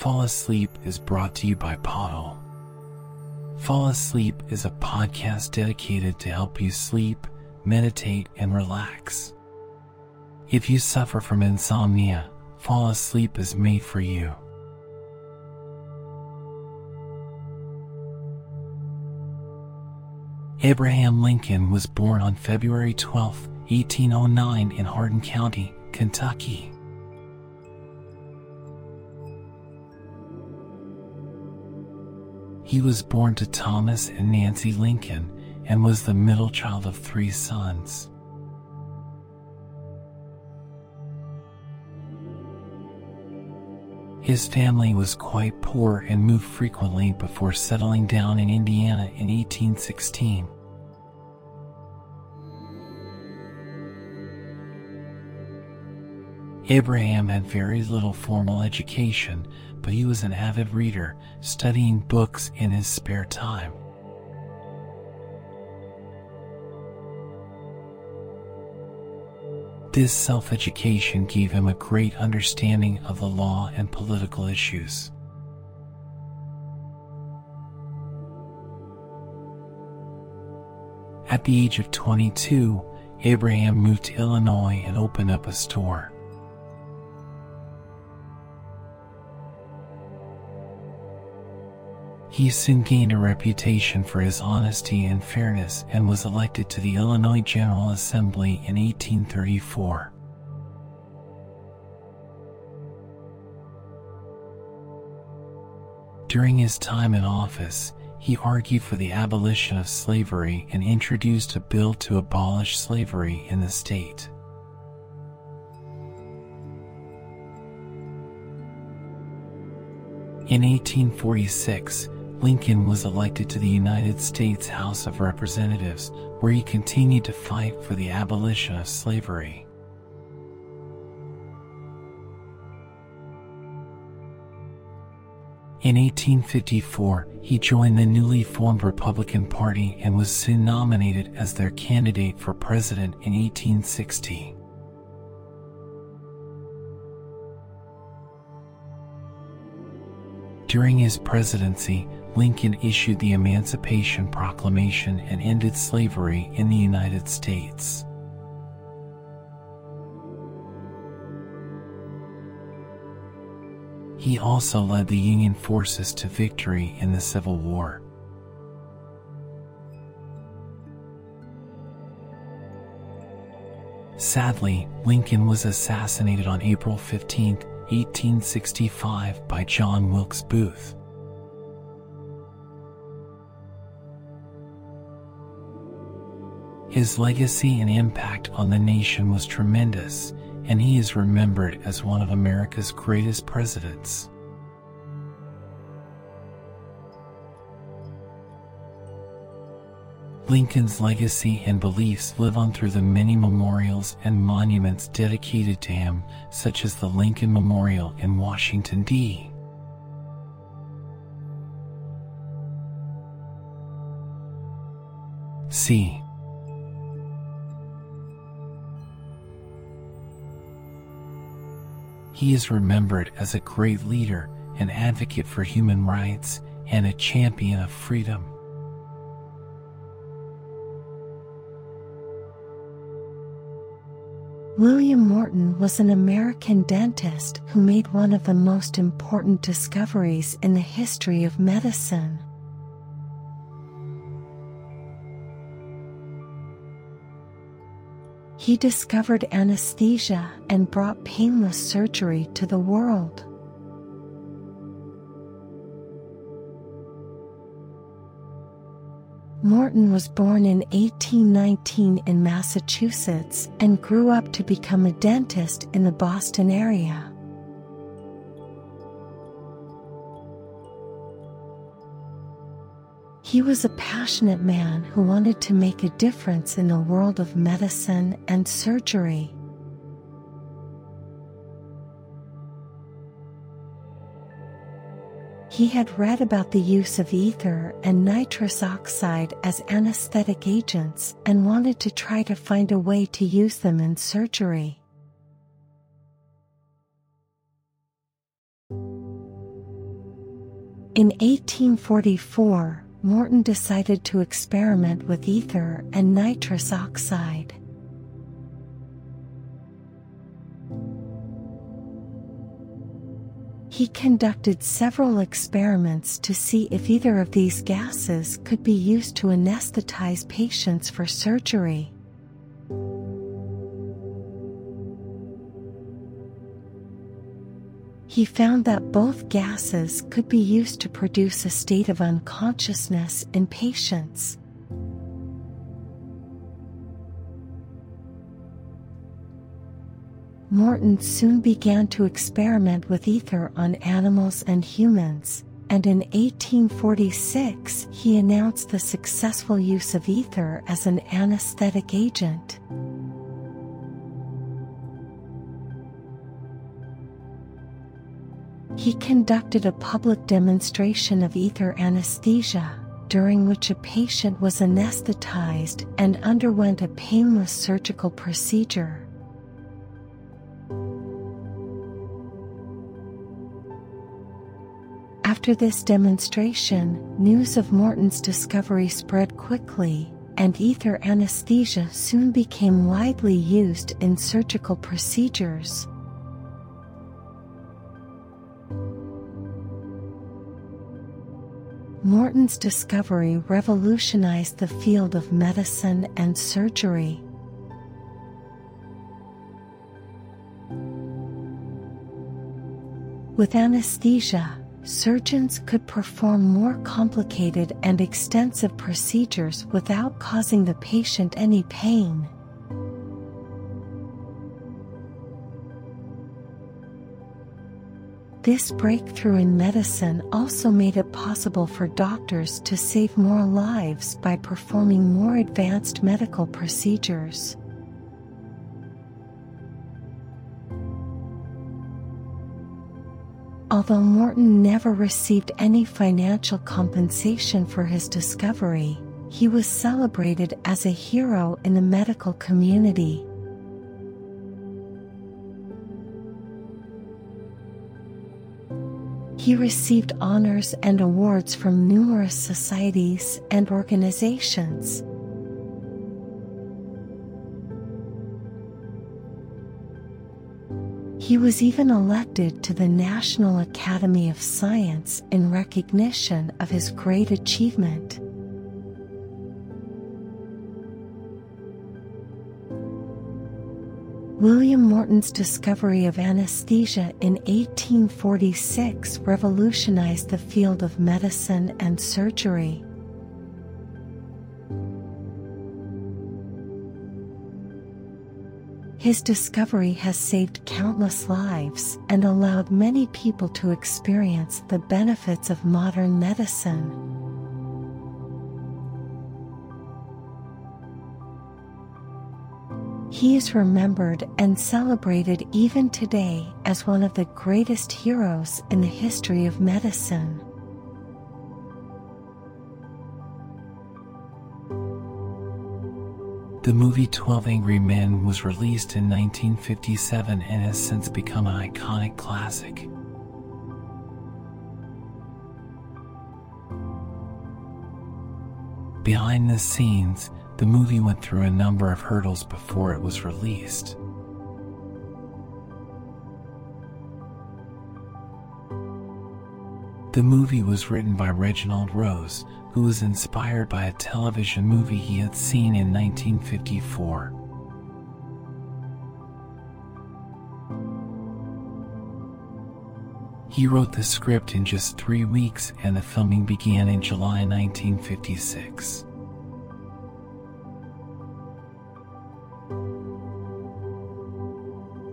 Fall Asleep is brought to you by Pottle. Fall Asleep is a podcast dedicated to help you sleep, meditate, and relax. If you suffer from insomnia, Fall Asleep is made for you. Abraham Lincoln was born on February 12, 1809 in Hardin County, Kentucky. He was born to Thomas and Nancy Lincoln and was the middle child of three sons. His family was quite poor and moved frequently before settling down in Indiana in 1816. Abraham had very little formal education, but he was an avid reader, studying books in his spare time. This self education gave him a great understanding of the law and political issues. At the age of 22, Abraham moved to Illinois and opened up a store. He soon gained a reputation for his honesty and fairness and was elected to the Illinois General Assembly in 1834. During his time in office, he argued for the abolition of slavery and introduced a bill to abolish slavery in the state. In 1846, Lincoln was elected to the United States House of Representatives, where he continued to fight for the abolition of slavery. In 1854, he joined the newly formed Republican Party and was soon nominated as their candidate for president in 1860. During his presidency, Lincoln issued the Emancipation Proclamation and ended slavery in the United States. He also led the Union forces to victory in the Civil War. Sadly, Lincoln was assassinated on April 15, 1865 by John Wilkes Booth. His legacy and impact on the nation was tremendous, and he is remembered as one of America's greatest presidents. Lincoln's legacy and beliefs live on through the many memorials and monuments dedicated to him, such as the Lincoln Memorial in Washington, D. C. He is remembered as a great leader, an advocate for human rights, and a champion of freedom. William Morton was an American dentist who made one of the most important discoveries in the history of medicine. He discovered anesthesia and brought painless surgery to the world. Morton was born in 1819 in Massachusetts and grew up to become a dentist in the Boston area. He was a passionate man who wanted to make a difference in the world of medicine and surgery. He had read about the use of ether and nitrous oxide as anesthetic agents and wanted to try to find a way to use them in surgery. In 1844, Morton decided to experiment with ether and nitrous oxide. He conducted several experiments to see if either of these gases could be used to anesthetize patients for surgery. He found that both gases could be used to produce a state of unconsciousness in patients. Morton soon began to experiment with ether on animals and humans, and in 1846 he announced the successful use of ether as an anesthetic agent. He conducted a public demonstration of ether anesthesia, during which a patient was anesthetized and underwent a painless surgical procedure. After this demonstration, news of Morton's discovery spread quickly, and ether anesthesia soon became widely used in surgical procedures. Morton's discovery revolutionized the field of medicine and surgery. With anesthesia, surgeons could perform more complicated and extensive procedures without causing the patient any pain. This breakthrough in medicine also made it possible for doctors to save more lives by performing more advanced medical procedures. Although Morton never received any financial compensation for his discovery, he was celebrated as a hero in the medical community. He received honors and awards from numerous societies and organizations. He was even elected to the National Academy of Science in recognition of his great achievement. William Morton's discovery of anesthesia in 1846 revolutionized the field of medicine and surgery. His discovery has saved countless lives and allowed many people to experience the benefits of modern medicine. He is remembered and celebrated even today as one of the greatest heroes in the history of medicine. The movie 12 Angry Men was released in 1957 and has since become an iconic classic. Behind the scenes, the movie went through a number of hurdles before it was released. The movie was written by Reginald Rose, who was inspired by a television movie he had seen in 1954. He wrote the script in just three weeks, and the filming began in July 1956.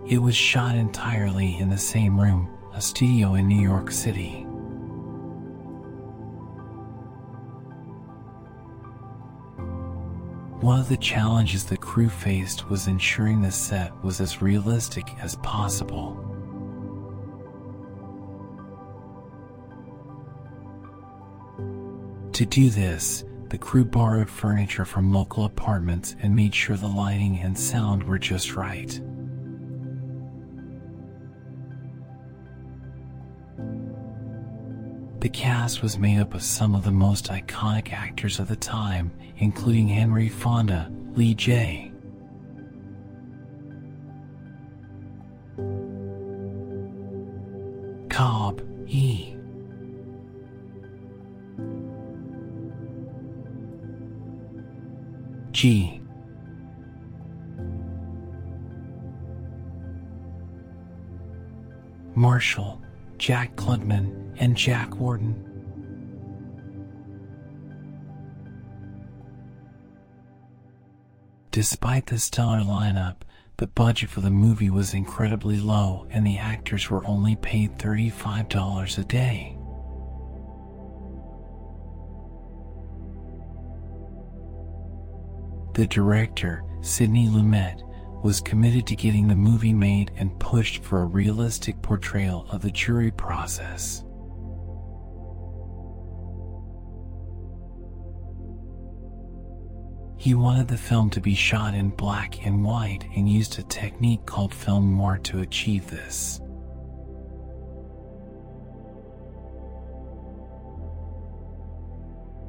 It was shot entirely in the same room, a studio in New York City. One of the challenges the crew faced was ensuring the set was as realistic as possible. To do this, the crew borrowed furniture from local apartments and made sure the lighting and sound were just right. The cast was made up of some of the most iconic actors of the time, including Henry Fonda, Lee J. Cobb, E. G. Marshall, Jack Klugman, and Jack Warden. Despite the stellar lineup, the budget for the movie was incredibly low and the actors were only paid $35 a day. The director, Sidney Lumet, was committed to getting the movie made and pushed for a realistic portrayal of the jury process. He wanted the film to be shot in black and white and used a technique called film noir to achieve this.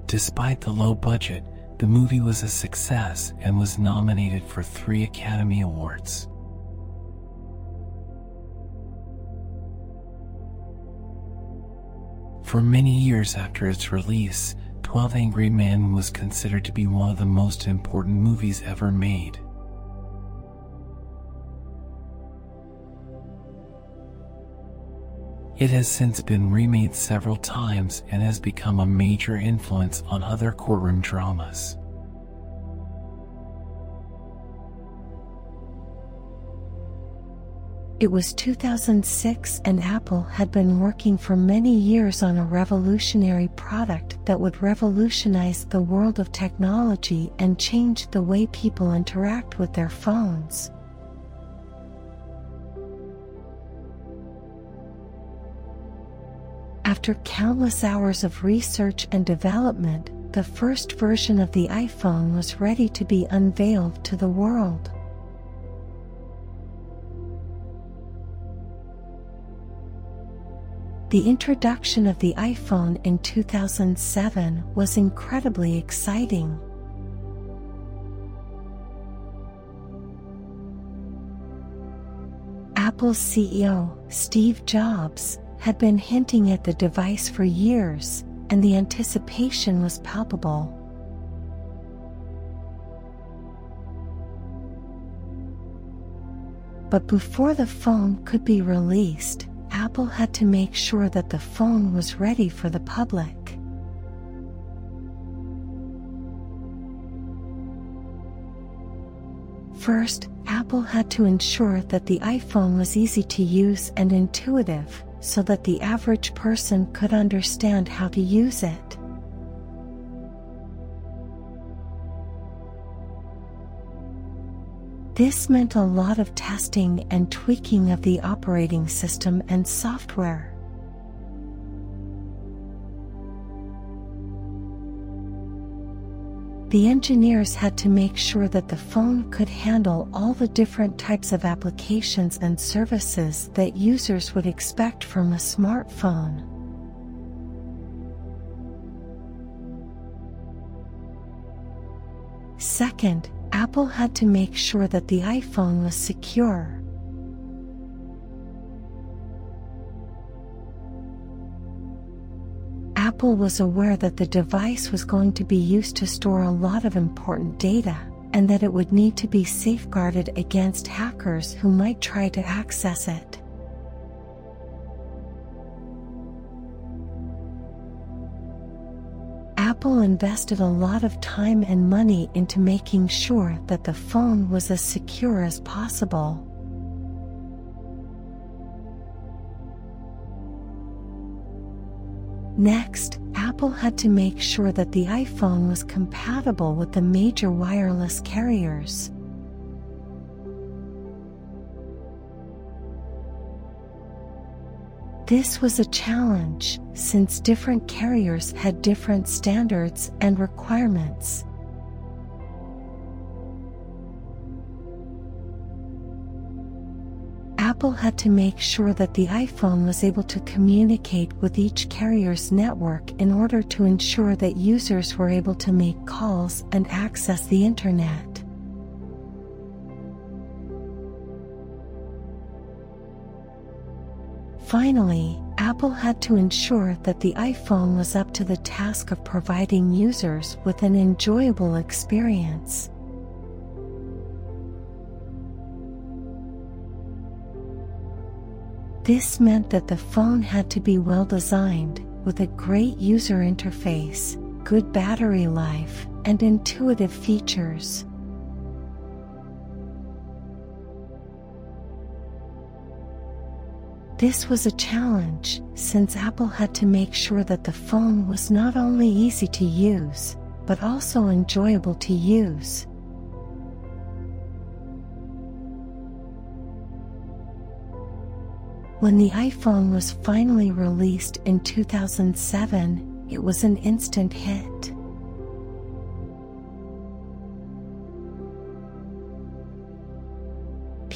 Despite the low budget, the movie was a success and was nominated for three Academy Awards. For many years after its release, 12 Angry Men was considered to be one of the most important movies ever made. It has since been remade several times and has become a major influence on other courtroom dramas. It was 2006 and Apple had been working for many years on a revolutionary product that would revolutionize the world of technology and change the way people interact with their phones. After countless hours of research and development, the first version of the iPhone was ready to be unveiled to the world. The introduction of the iPhone in 2007 was incredibly exciting. Apple's CEO, Steve Jobs, had been hinting at the device for years, and the anticipation was palpable. But before the phone could be released, Apple had to make sure that the phone was ready for the public. First, Apple had to ensure that the iPhone was easy to use and intuitive so that the average person could understand how to use it. This meant a lot of testing and tweaking of the operating system and software. The engineers had to make sure that the phone could handle all the different types of applications and services that users would expect from a smartphone. Second, Apple had to make sure that the iPhone was secure. Apple was aware that the device was going to be used to store a lot of important data, and that it would need to be safeguarded against hackers who might try to access it. Apple invested a lot of time and money into making sure that the phone was as secure as possible. Next, Apple had to make sure that the iPhone was compatible with the major wireless carriers. This was a challenge, since different carriers had different standards and requirements. Apple had to make sure that the iPhone was able to communicate with each carrier's network in order to ensure that users were able to make calls and access the internet. Finally, Apple had to ensure that the iPhone was up to the task of providing users with an enjoyable experience. This meant that the phone had to be well designed, with a great user interface, good battery life, and intuitive features. This was a challenge, since Apple had to make sure that the phone was not only easy to use, but also enjoyable to use. When the iPhone was finally released in 2007, it was an instant hit.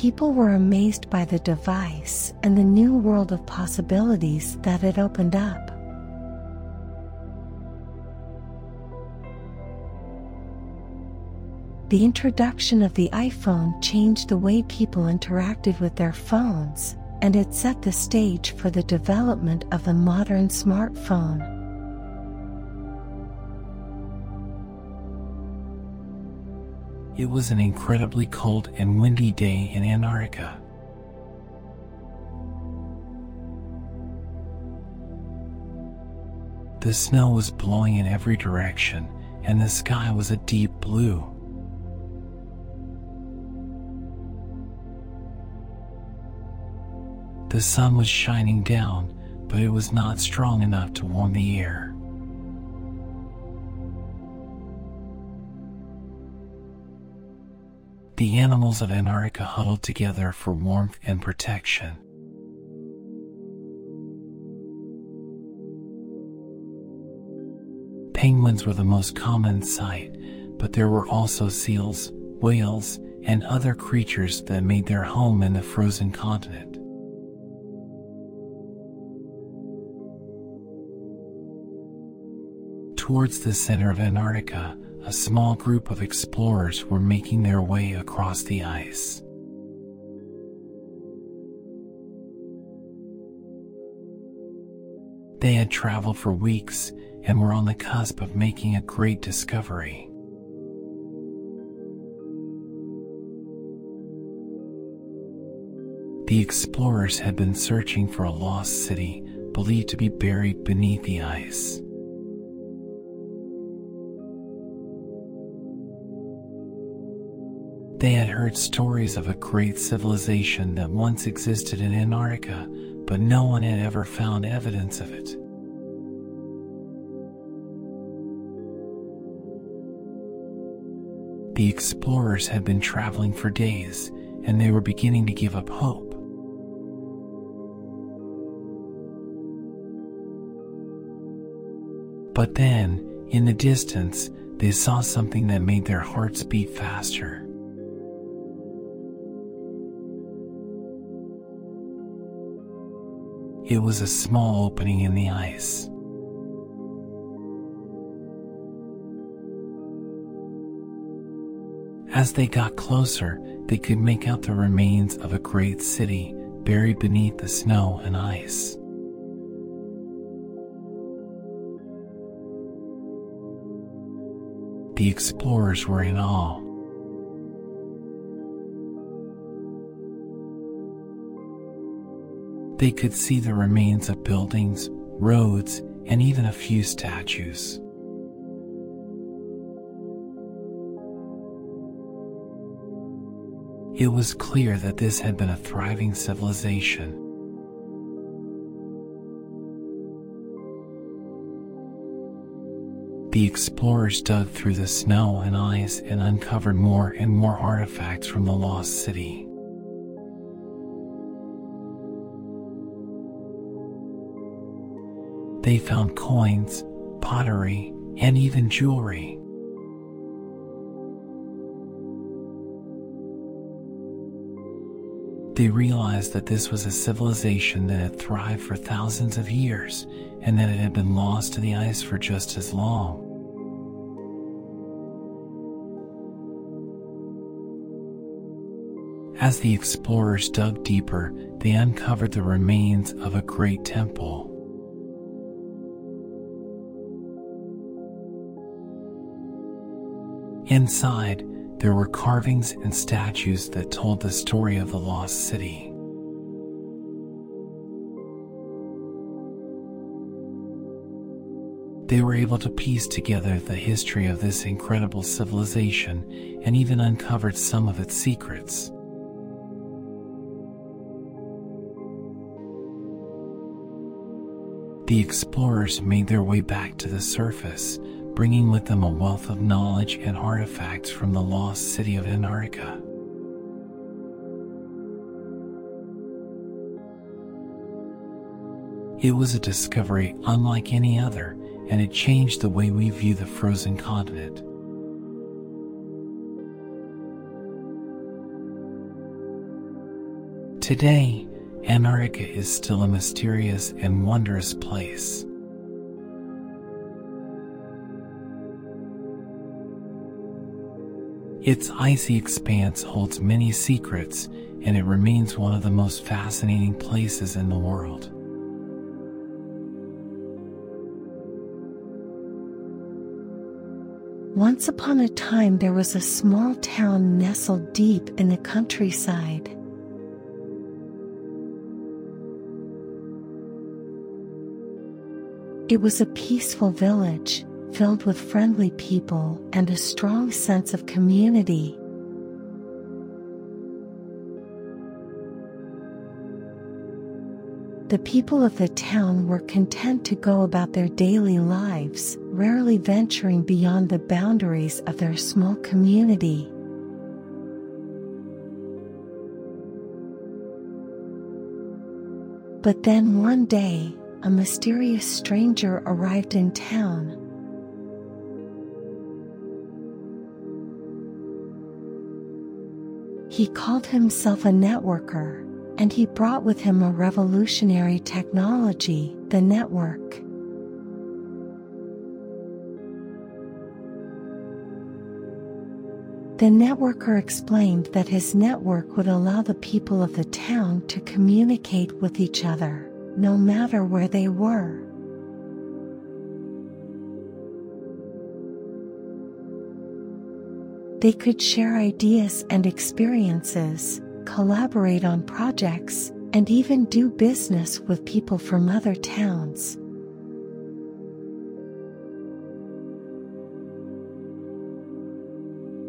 People were amazed by the device and the new world of possibilities that it opened up. The introduction of the iPhone changed the way people interacted with their phones, and it set the stage for the development of the modern smartphone. It was an incredibly cold and windy day in Antarctica. The snow was blowing in every direction, and the sky was a deep blue. The sun was shining down, but it was not strong enough to warm the air. Animals of Antarctica huddled together for warmth and protection. Penguins were the most common sight, but there were also seals, whales, and other creatures that made their home in the frozen continent. Towards the center of Antarctica, a small group of explorers were making their way across the ice. They had traveled for weeks and were on the cusp of making a great discovery. The explorers had been searching for a lost city believed to be buried beneath the ice. They had heard stories of a great civilization that once existed in Antarctica, but no one had ever found evidence of it. The explorers had been traveling for days, and they were beginning to give up hope. But then, in the distance, they saw something that made their hearts beat faster. It was a small opening in the ice. As they got closer, they could make out the remains of a great city buried beneath the snow and ice. The explorers were in awe. They could see the remains of buildings, roads, and even a few statues. It was clear that this had been a thriving civilization. The explorers dug through the snow and ice and uncovered more and more artifacts from the lost city. They found coins, pottery, and even jewelry. They realized that this was a civilization that had thrived for thousands of years and that it had been lost to the ice for just as long. As the explorers dug deeper, they uncovered the remains of a great temple. Inside, there were carvings and statues that told the story of the lost city. They were able to piece together the history of this incredible civilization and even uncovered some of its secrets. The explorers made their way back to the surface, bringing with them a wealth of knowledge and artifacts from the lost city of Antarctica. It was a discovery unlike any other, and it changed the way we view the frozen continent. Today, Antarctica is still a mysterious and wondrous place. Its icy expanse holds many secrets, and it remains one of the most fascinating places in the world. Once upon a time, there was a small town nestled deep in the countryside. It was a peaceful village, filled with friendly people and a strong sense of community. The people of the town were content to go about their daily lives, rarely venturing beyond the boundaries of their small community. But then one day, a mysterious stranger arrived in town. He called himself a networker, and he brought with him a revolutionary technology, the network. The networker explained that his network would allow the people of the town to communicate with each other no matter where they were. They could share ideas and experiences, collaborate on projects, and even do business with people from other towns.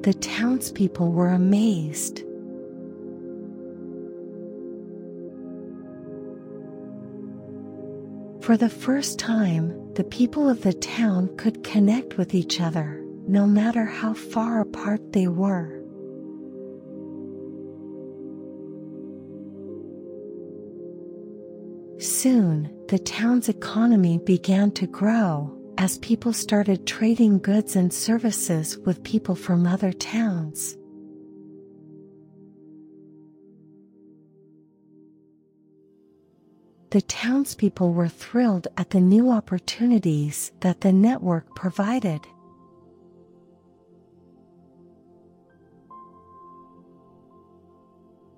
The townspeople were amazed. For the first time, the people of the town could connect with each other, no matter how far apart they were. Soon, the town's economy began to grow as people started trading goods and services with people from other towns. The townspeople were thrilled at the new opportunities that the network provided.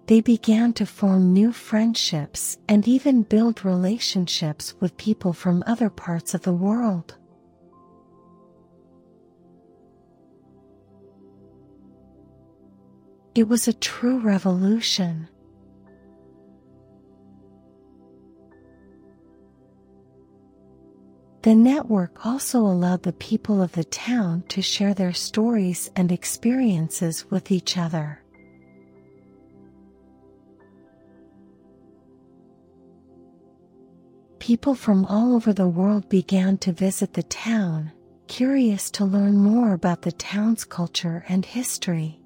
They began to form new friendships and even build relationships with people from other parts of the world. It was a true revolution. The network also allowed the people of the town to share their stories and experiences with each other. People from all over the world began to visit the town, curious to learn more about the town's culture and history.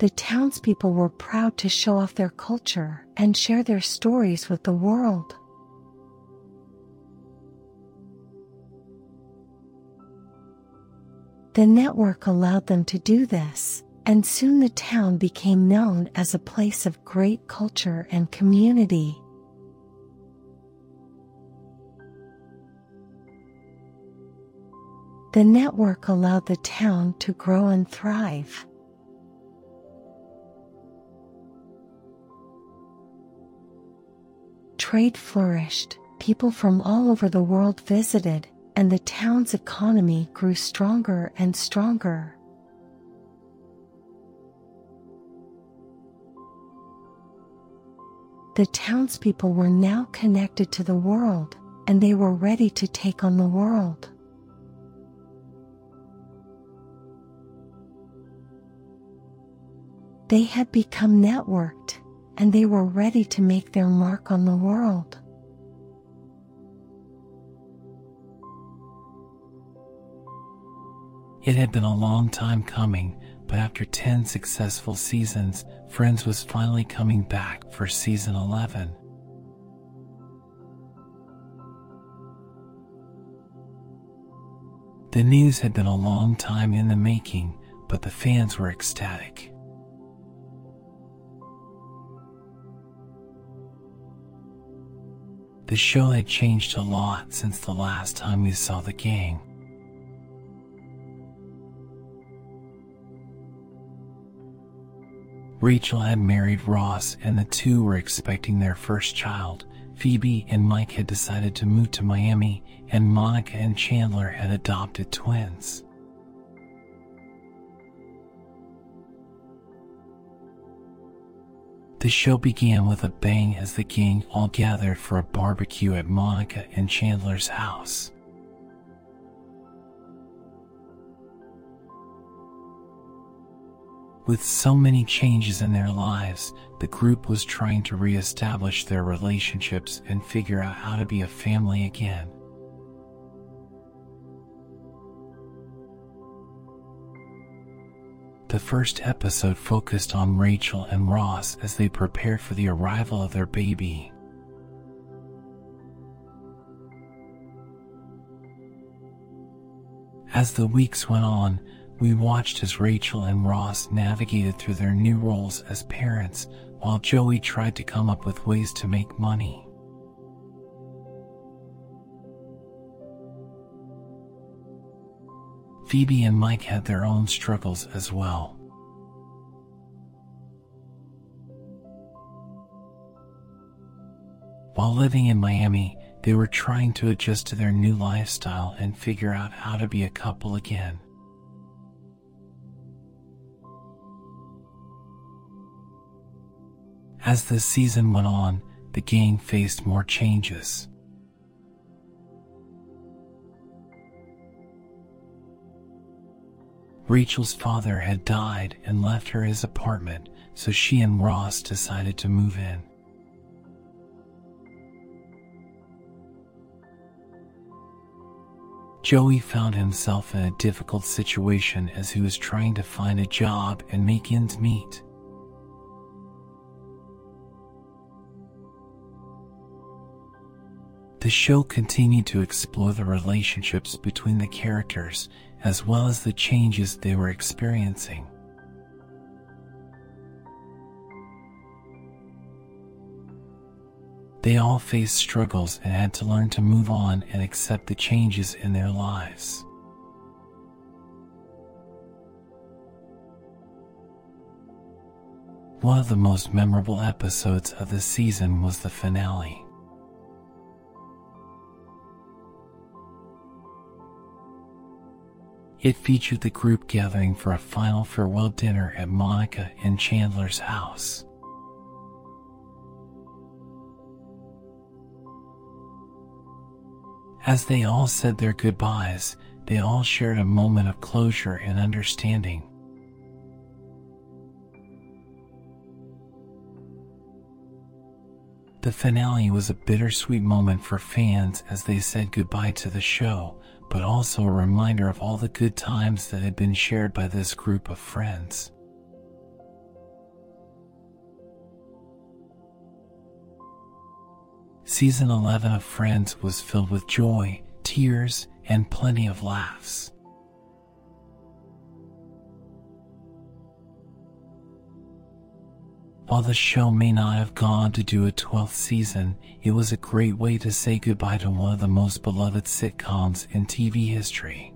the townspeople were proud to show off their culture and share their stories with the world. The network allowed them to do this, and soon the town became known as a place of great culture and community. The network allowed the town to grow and thrive. Trade flourished, people from all over the world visited, and the town's economy grew stronger and stronger. The townspeople were now connected to the world, and they were ready to take on the world. They had become networked, and they were ready to make their mark on the world. It had been a long time coming, but after 10 successful seasons, Friends was finally coming back for season 11. The news had been a long time in the making, but the fans were ecstatic. The show had changed a lot since the last time we saw the gang. Rachel had married Ross and the two were expecting their first child. Phoebe and Mike had decided to move to Miami and Monica and Chandler had adopted twins. The show began with a bang as the gang all gathered for a barbecue at Monica and Chandler's house. With so many changes in their lives, the group was trying to reestablish their relationships and figure out how to be a family again. The first episode focused on Rachel and Ross as they prepared for the arrival of their baby. As the weeks went on, we watched as Rachel and Ross navigated through their new roles as parents while Joey tried to come up with ways to make money. Phoebe and Mike had their own struggles as well. While living in Miami, they were trying to adjust to their new lifestyle and figure out how to be a couple again. As the season went on, the gang faced more changes. Rachel's father had died and left her his apartment, so she and Ross decided to move in. Joey found himself in a difficult situation as he was trying to find a job and make ends meet. The show continued to explore the relationships between the characters as well as the changes they were experiencing. They all faced struggles and had to learn to move on and accept the changes in their lives. One of the most memorable episodes of the season was the finale. It featured the group gathering for a final farewell dinner at Monica and Chandler's house. As they all said their goodbyes, they all shared a moment of closure and understanding. The finale was a bittersweet moment for fans as they said goodbye to the show, but also a reminder of all the good times that had been shared by this group of friends. Season 11 of Friends was filled with joy, tears, and plenty of laughs. While the show may not have gone to do a 12th season, it was a great way to say goodbye to one of the most beloved sitcoms in TV history.